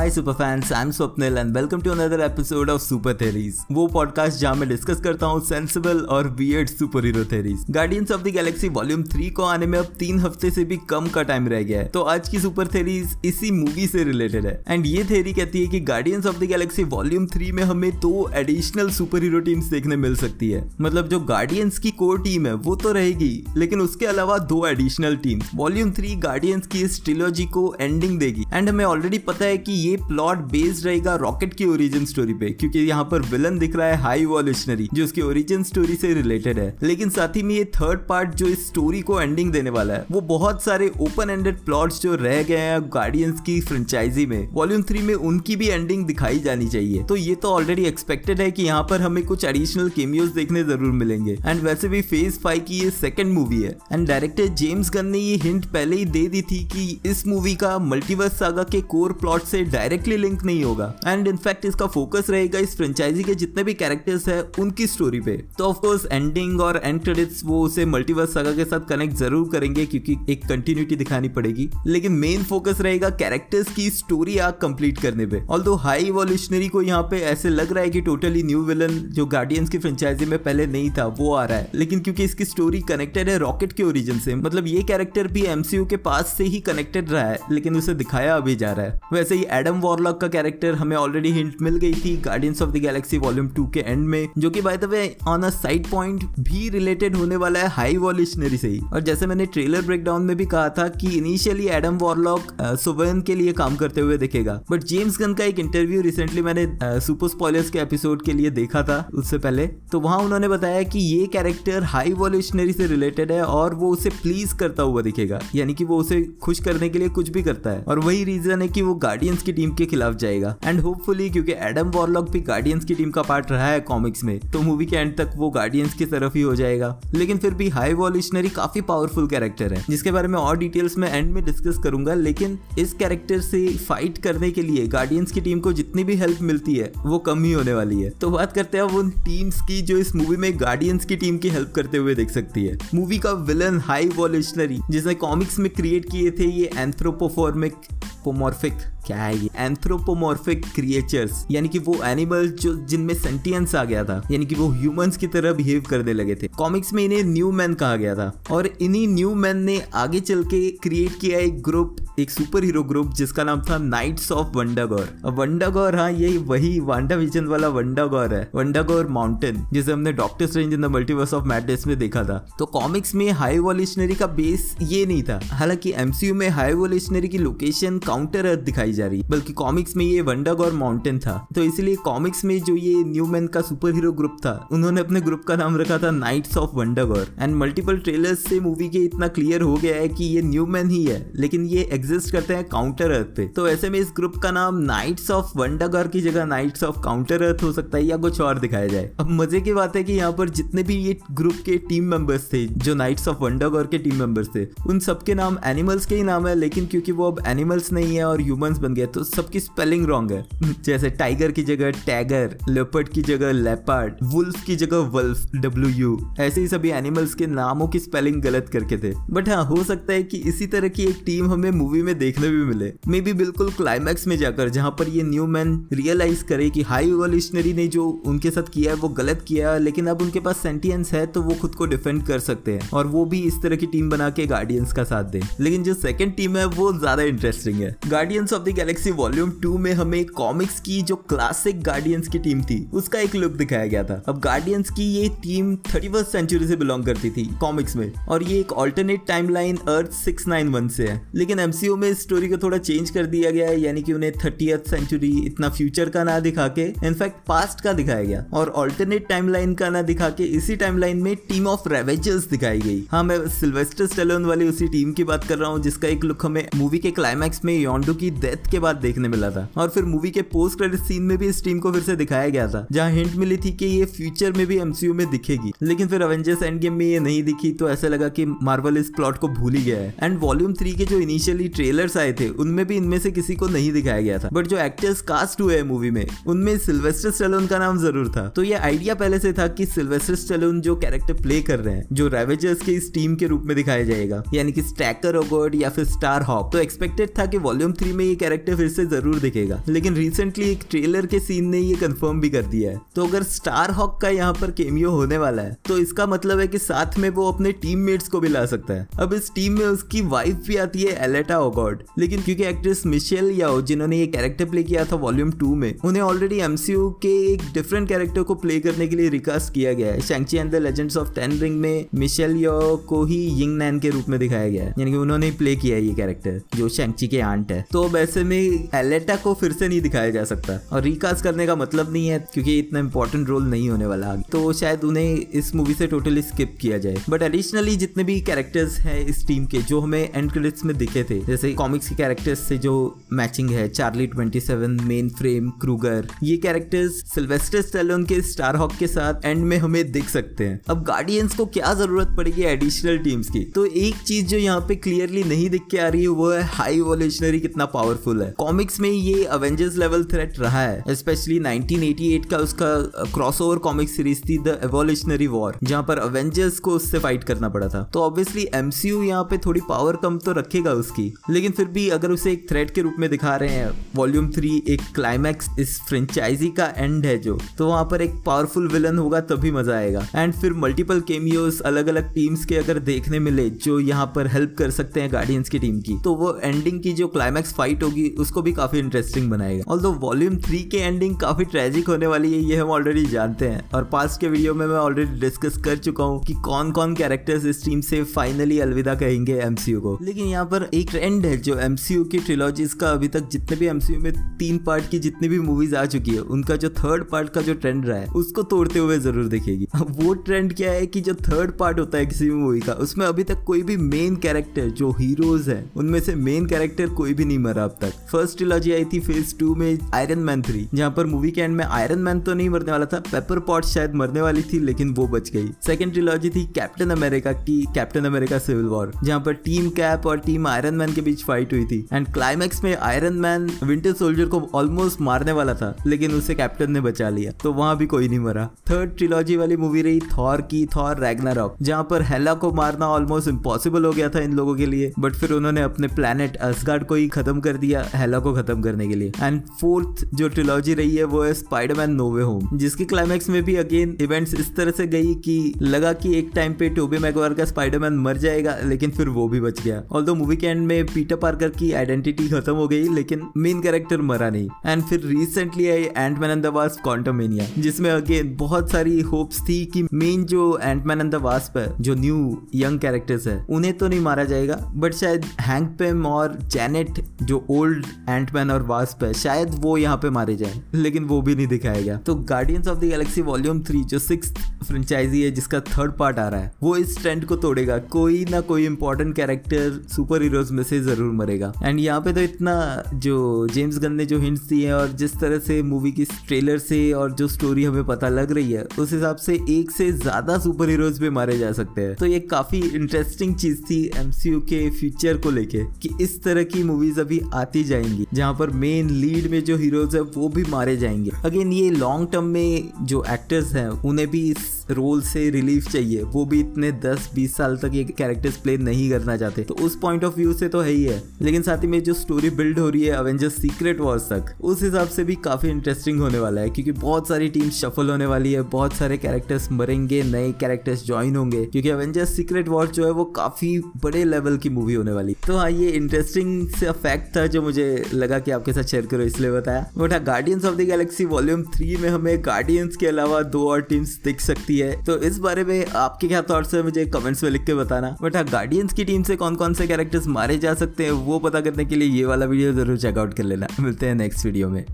Hi super fans I am Swapnil and welcome to another episode of super theories वो podcast जहाँ मैं discuss करता हूँ sensible और weird superhero theories Guardians of the Galaxy volume three को आने में अब तीन हफ़्ते से भी कम का टाइम रह गया है। तो आज की सुपर थेरीज इसी मूवी से रिलेटेड है। एंड ये थेरी कहती है कि Guardians of the Galaxy volume three में हमें दो एडिशनल सुपर हीरो टीम्स देखने मिल सकती है। मतलब जो गार्डियंस की कोर टीम है, वो तो रहेगी, लेकिन उसके अलावा दो additional team volume three Guardians की इस ट्रिलोजी को एंडिंग देगी। एंड हमें ऑलरेडी पता है कि ये प्लॉट बेस्ड रहेगा रॉकेट की ओरिजिन स्टोरी पे, क्योंकि यहाँ पर विलन दिख रहा है हाई वॉल्यूशनरी जो उसकी ओरिजिन स्टोरी से रिलेटेड है। लेकिन साथ ही में ये थर्ड पार्ट जो इस स्टोरी को एंडिंग देने वाला है, वो बहुत सारे ओपन एंडेड प्लॉट्स जो रह गए हैं गार्डियंस की फ्रेंचाइजी में। वॉल्यूम थ्री में उनकी भी एंडिंग दिखाई जानी चाहिए। तो ये तो ऑलरेडी एक्सपेक्टेड है कि यहाँ पर हमें कुछ एडिशनल केमियोज देखने ज़रूर मिलेंगे। एंड वैसे भी फ़ेज़ फाइव की ये सेकंड मूवी है। एंड डायरेक्टर जेम्स गन ने ये हिंट पहले ही दे दी थी कि इस मूवी का मल्टीवर्स सागा के कोर प्लॉट से डायरेक्टली लिंक नहीं होगा। एंड इनफैक्ट इसका फोकस रहेगा इस फ्रेंचाइजी के जितने भी कैरेक्टर्स है, उनकी स्टोरी पे। तो ऑफकोर्स एंडिंग और एंड क्रेडिट्स वो उसे मल्टीवर्स सागा के साथ कनेक्ट ज़रूर करेंगे क्योंकि एक कंटिन्यूटी दिखानी पड़ेगी। लेकिन मेन फोकस रहेगा कैरेक्टर्स की स्टोरी आग कंप्लीट करने पे। ऑल हाई इवोल्यूशनरी को यहाँ पे ऐसे लग रहा है कि टोटली न्यू विलन जो गार्डियंस की फ्रेंचाइजी में पहले नहीं था, वो आ रहा है। लेकिन क्योंकि इसकी स्टोरी कनेक्टेड है रॉकेट के ओरिजिन से मतलब ये कैरेक्टर भी एमसीयू के पास से ही कनेक्टेड रहा है, लेकिन उसे दिखाया अभी जा रहा है। वैसे ही एडम वॉरलॉक का कैरेक्टर हमें ऑलरेडी हिंट मिल गई थी Guardians of the Galaxy volume two के एंड में, जो कि by the way on a side point भी रिलेटेड होने वाला है हाई वॉल्यूशनरी से ही। और जैसे मैंने ट्रेलर ब्रेकडाउन में भी कहा था कि इनिशियली एडम वॉरलॉक सुवन के लिए काम करते हुए दिखेगा। बट जेम्स गन का एक इंटरव्यू रिसेंटली मैंने सुपर स्पॉयलर्स के एपिसोड के लिए देखा था उससे पहले। तो वहाँ उन्होंने बताया कि ये कैरेक्टर हाई वॉल्यूशनरी से रिलेटेड है और वो उसे प्लीज़ करता हुआ दिखेगा। यानी कि वो उसे खुश करने के लिए कुछ भी करता है। और वही रीजन है कि वो गार्डियंस की टीम के खिलाफ जाएगा। एंड होपफुली क्योंकि एडम वॉरलॉक भी गार्डियंस की टीम का पार्ट रहा है कॉमिक्स में तो मूवी के एंड तक वो गार्डियंस की तरफ़ ही हो जाएगा। लेकिन फिर भी हाई वॉल्यूशनरी काफ़ी पावरफुल कैरेक्टर है, जिसके बारे में और डिटेल्स में एंड में डिस्कस करूँगा। लेकिन इस कैरेक्टर से फाइट करने के लिए गार्डियंस की टीम को जितनी भी हेल्प मिलती है, वो कम ही होने वाली है। तो बात करते हैं उन टीम्स की जो इस मूवी में गार्डियंस की टीम की हेल्प करते हुए देख सकती है। मूवी का विलन हाई वॉल्यूशनरी जिसने कॉमिक्स में क्रिएट किए थे, ये एंथ्रोपोफॉर्मिक पोमॉर्फिक क्या है ये? एंथ्रोपोमॉर्फिक क्रिएचर्स यानी कि वो एनिमल्स जो जिनमें सेंटियंस आ गया था, यानी कि वो ह्यूमंस की तरह बिहेव करने लगे थे। कॉमिक्स में इन्हें न्यू मैन कहा गया था और इन्हीं न्यू मैन ने आगे चल के क्रिएट किया एक ग्रुप एक सुपर हीरो ग्रुप जिसका नाम था नाइट्स ऑफ़ वंडागौर वंडागौर हाँ यही वही वांडा विजन वाला वंडागौर है। वंडागौर माउंटेन जिसे हमने Doctor Strange in the Multiverse of Madness में देखा था। तो कॉमिक्स में हाई वॉल्यूशनरी का बेस ये नहीं था। हालाँकि एमसीयू में हाई वॉल्यूशनरी की लोकेशन काउंटर अर्थ दिखाई जा रही बल्कि कॉमिक्स में ये वंडागौर माउंटेन था। तो इसलिए कॉमिक्स में जो ये न्यू मैन का सुपर हीरो ग्रुप था, उन्होंने अपने ग्रुप का नाम रखा था Knights of Wundagore and multiple trailers से मूवी के इतना क्लियर हो गया है कि ये न्यू मैन ही है, लेकिन ये एग्जिस्ट करते हैं काउंटर अर्थ पे। तो ऐसे में इस ग्रुप का नाम नाइट्स ऑफ़ वंडागौर की जगह नाइट्स ऑफ़ काउंटर अर्थ हो सकता है या कुछ और दिखाया जाए। अब मज़े की बात है कि यहाँ पर जितने भी ये ग्रुप के टीम मेंबर्स थे, जो नाइट्स ऑफ़ वंडागौर के टीम मेंबर्स थे, उन सबके नाम एनिमल्स के ही नाम है, लेकिन क्योंकि वो अब एनिमल्स नहीं है और ह्यूमंस बन गए तो सबकी स्पेलिंग रॉन्ग है। जैसे टाइगर की जगह टैगर लेपर्ड की जगह लेपर्ड वुल्फ की जगह वल्फ डब्ल्यू यू ऐसे ही सभी एनिमल्स के नामों की स्पेलिंग गलत करके थे। बट हाँ हो सकता है कि इसी तरह की एक टीम हमें मूवी में देखने भी मिले। मे बी बिल्कुल क्लाइमैक्स में जाकर, जहाँ पर ये न्यू मैन रियलाइज़ करे कि हाई इवोल्यूशनरी ने जो उनके साथ किया है, वो गलत किया है, लेकिन अब उनके पास सेंटियंस है तो वो खुद को डिफेंड कर सकते हैं। और वो भी इस तरह की टीम बना के गार्डियंस का साथ दे। लेकिन जो सेकंड टीम है, वो ज़्यादा इंटरेस्टिंग है। Guardians of the Galaxy volume two में हमें कॉमिक्स की जो क्लासिक गार्डियंस की टीम थी, उसका एक लुक दिखाया गया था। अब गार्डियंस की ये टीम थर्टी सेंचुरी से बिलोंग करती थी कॉमिक्स में। और ये एक ऑल्टरनेट टाइमलाइन अर्थ सिक्स से है। लेकिन एमसीयू में स्टोरी को थोड़ा चेंज कर दिया गया है, यानी कि उन्हें थर्टी सेंचुरी इतना फ्यूचर का ना दिखा के इनफैक्ट पास्ट का दिखाया गया और ऑल्टरनेट टाइमलाइन का ना दिखा के इसी टाइमलाइन में टीम ऑफ़ रेवेजर्स दिखाई गई। हाँ मैं सिल्वेस्टर स्टेलोन वाली उसी टीम की बात कर रहा हूँ, जिसका एक लुक हमें मूवी के क्लाइमैक्स में योंडो की डेथ के बाद देखने मिला था और फिर मूवी के पोस्ट क्रेडिट सीन में भी इस टीम को फिर से दिखाया गया था, जहाँ हिंट मिली थी कि ये फ्यूचर में भी एमसीयू में दिखेगी। लेकिन फिर अवेंजर्स एंड गेम में ये नहीं दिखी तो ऐसा लगा कि मार्वल इस प्लॉट को भूल ही गया है। एंड वॉल्यूम थ्री के जो इनिशियली ट्रेलर्स आए थे, उनमें भी इनमें से किसी को नहीं दिखाया गया था। बट जो एक्टर्स कास्ट हुए मूवी में, उनमें सिल्वेस्टर स्टेलोन का नाम ज़रूर था। तो ये आइडिया पहले से था कि सिल्वेस्टर स्टेलोन जो कैरेक्टर प्ले कर रहे हैं, जो रेवेजर्स के इस टीम के रूप में दिखाया जाएगा, यानी कि स्टैकर ओगोड या फिर स्टार हॉक तो एक्सपेक्टेड था कि वॉल्यूम थ्री में ये कैरेक्टर फिर से ज़रूर दिखेगा। लेकिन रिसेंटली एक ट्रेलर के सीन ने ये कंफर्म भी कर दिया है। तो अगर स्टार हॉक का यहाँ पर केमियो होने वाला है तो इसका मतलब है कि साथ में वो अपने टीम को भी ला सकता है। अब इस टीम में उसकी वाइफ भी आती है एलेटा ओगॉड लेकिन क्योंकि एक्ट्रेस मिशेल याओ, जिन्होंने ये कैरेक्टर प्ले किया था वॉल्यूम टू में, उन्हें ऑलरेडी एमसीयू के एक डिफरेंट कैरेक्टर को प्ले करने के लिए रिकास्ट किया गया है। Shang Chi and the legends of ten ring में मिशेल यो को ही यिंग नैन के रूप में दिखाया गया है। यानी कि उन्होंने प्ले किया है ये कैरेक्टर जो शैंची के आंट है। तो वैसे में एलेटा को फिर से नहीं दिखाया जा सकता। और रिकास्ट करने का मतलब नहीं है, क्योंकि इतना इंपॉर्टेंट रोल नहीं होने वाला तो शायद उन्हें इस मूवी से टोटली स्किप किया जाए। बट एडिशनली जितने भी कैरेक्टर्स है इस टीम के, जो हमें एंड क्रेडिट्स में दिखे थे जैसे कॉमिक्स के कैरेक्टर्स से जो मैचिंग है चार्ली 27 मेन फ्रेम क्रूगर ये कैरेक्टर्स सिल्वेस्टर स्टेलोन के स्टार हॉक के साथ एंड में हमें दिख सकते हैं। अब गार्डियंस को क्या ज़रूरत पड़ेगी एडिशनल टीम्स की? तो एक चीज़ जो यहाँ पे क्लियरली नहीं दिख के आ रही है वो है हाई वोल्यूशनरी कितना पावरफुल है। कॉमिक्स में ये अवेंजर्स लेवल थ्रेट रहा है स्पेशली 1988 का उसका क्रॉसओवर कॉमिक सीरीज़ थी द एवोल्यूशनरी वॉर जहाँ पर अवेंजर्स को उससे फाइट करना पड़ा था। तो ऑब्वियसली एमसीयू यहाँ पे थोड़ी पावर कम तो रखेगा उसकी। लेकिन फिर भी अगर उसे एक थ्रेड के रूप में दिखा रहे हैं वॉल्यूम थ्री एक क्लाइमैक्स इस फ्रेंचाइजी का एंड है जो। तो वहाँ पर एक पावरफुल विलन होगा, तभी मज़ा आएगा। एंड फिर मल्टीपल केमियोस अलग अलग टीम्स के अगर देखने मिले, जो यहाँ पर हेल्प कर सकते हैं गार्डियंस की टीम की तो वो एंडिंग की जो क्लाइमैक्स फाइट होगी, उसको भी काफ़ी इंटरेस्टिंग बनाएगा। ऑल वॉल्यूम थ्री के एंडिंग काफ़ी ट्रेजिक होने वाली है, ये हम ऑलरेडी जानते हैं। और पास्ट के वीडियो में मैं ऑलरेडी डिस्कस कर चुका हूँ कि कौन कौन कैरेक्टर्स इस टीम से फाइनली अलविदा कहेंगे एमसीयू को। लेकिन यहाँ पर एक ट्रेंड है, जो एमसीयू की ट्रिलॉजीज का अभी तक जितने भी एमसीयू में तीन पार्ट की जितनी भी मूवीज़ आ चुकी है, उनका जो थर्ड पार्ट का जो ट्रेंड रहा है, उसको तोड़ते हुए ज़रूर दिखेगी। वो ट्रेंड क्या है कि जो थर्ड पार्ट होता है किसी भी मूवी का, उसमें अभी तक कोई भी मेन कैरेक्टर जो हीरोज है, उनमें से मेन कैरेक्टर कोई भी नहीं मरा अब तक। फ़र्स्ट ट्रिलॉजी आई थी फ़ेज़ टू में आयरन मैन थ्री जहाँ पर मूवी के एंड में आयरन मैन तो नहीं मरने वाला था पेपर पॉट शायद मरने वाली थी, लेकिन वो बच गई। सेकेंड ट्रिलॉजी थी कैप्टन अमेरिका की कैप्टन अमेरिका सिविल वॉर जहाँ पर टीम कैप और टीम आयरन मैन के बीच फाइट हुई थी। एंड क्लाइमैक्स में आयरन मैन विंटर सोल्जर को ऑलमोस्ट मारने वाला था, लेकिन उसे कैप्टन ने बचा लिया तो वहाँ भी कोई नहीं मरा। थर्ड ट्रिलॉजी वाली मूवी रही थॉर की थॉर रैगनारॉक जहाँ पर हेला को मारना ऑलमोस्ट इम्पॉसिबल हो गया था इन लोगों के लिए बट फिर उन्होंने अपने प्लेनेट असगार्ड को ही खत्म कर दिया हेला को खत्म करने के लिए। एंड फोर्थ जो ट्रिलॉजी रही है, वो है स्पाइडरमैन नोवे होम जिसके क्लाइमैक्स में भी अगेन इवेंट्स इस तरह से गई कि लगा कि एक टाइम पे टोबी मैगवार का स्पाइडरमैन मर जाएगा, लेकिन फिर वो भी बच गया। ऑल मूवी के एंड में पीटर पार्कर की आइडेंटिटी खत्म हो गई, लेकिन मेन कैरेक्टर मरा नहीं। एंड फिर recently I Ant Man and the Wasp Quantumania जिसमें अगेन बहुत सारी होप्स थी कि मेन जो Ant Man and the Wasp है, जो न्यू यंग कैरेक्टर्स है, उन्हें तो नहीं मारा जाएगा बट शायद हैंक पेम और जैनेट जो ओल्ड एंट मैन और वास्प है, शायद वो यहाँ पे मारे जाए, लेकिन वो भी नहीं दिखाया गया। तो Guardians of the Galaxy volume three जो सिक्स फ्रेंचाइजी है, जिसका थर्ड पार्ट आ रहा है, वो इस ट्रेंड को तोड़ेगा। कोई ना कोई इंपॉर्टेंट कैरेक्टर सुपर हीरोज में से ज़रूर मरेगा। एंड यहाँ पे तो इतना जो जेम्स गन ने जो हिंट्स दिए हैं और जिस तरह से मूवी की ट्रेलर से और जो स्टोरी हमें पता लग रही है, उस हिसाब से एक से ज़्यादा सुपर हीरोज भी मारे जा सकते हैं। तो ये काफ़ी इंटरेस्टिंग चीज़ थी एमसीयू के फ्यूचर को लेके कि इस तरह की मूवीज़ अभी आती जाएँगी, जहाँ पर मेन लीड में जो हीरोज है वो भी मारे जाएँगे। अगेन ये लॉन्ग टर्म में जो एक्टर्स हैं, उन्हें भी इस रोल से रिलीफ चाहिए, वो भी इतने 10-20 साल तक ये कैरेक्टर्स प्ले नहीं करना चाहते। तो उस पॉइंट ऑफ़ व्यू से तो है ही है। लेकिन साथ ही में जो स्टोरी बिल्ड हो रही है अवेंजर्स सीक्रेट वॉर्स तक, उस हिसाब से भी काफ़ी इंटरेस्टिंग होने वाला है, क्योंकि बहुत सारी टीम सफल होने वाली है, बहुत सारे कैरेक्टर्स मरेंगे, नए कैरेक्टर्स ज्वाइन होंगे, क्योंकि अवेंजर्स सीक्रेट वॉर जो है वो काफ़ी बड़े लेवल की मूवी होने वाली। तो हाँ ये इंटरेस्टिंग से फैक्ट था जो मुझे लगा कि आपके साथ शेयर करो, इसलिए बताया। बट हाँ Guardians of the Galaxy volume three में हमें गार्डियंस के अलावा दो और टीम्स दिख सकती है। तो इस बारे में आपके क्या थॉट्स है, मुझे कमेंट्स में लिख के बताना। बट हाँ गार्डियंस की टीम से कौन कौन से कैरेक्टर्स मारे जा सकते हैं, वो पता करने के लिए ये वाला वीडियो ज़रूर चेकआउट कर लेना। मिलते हैं नेक्स्ट वीडियो में।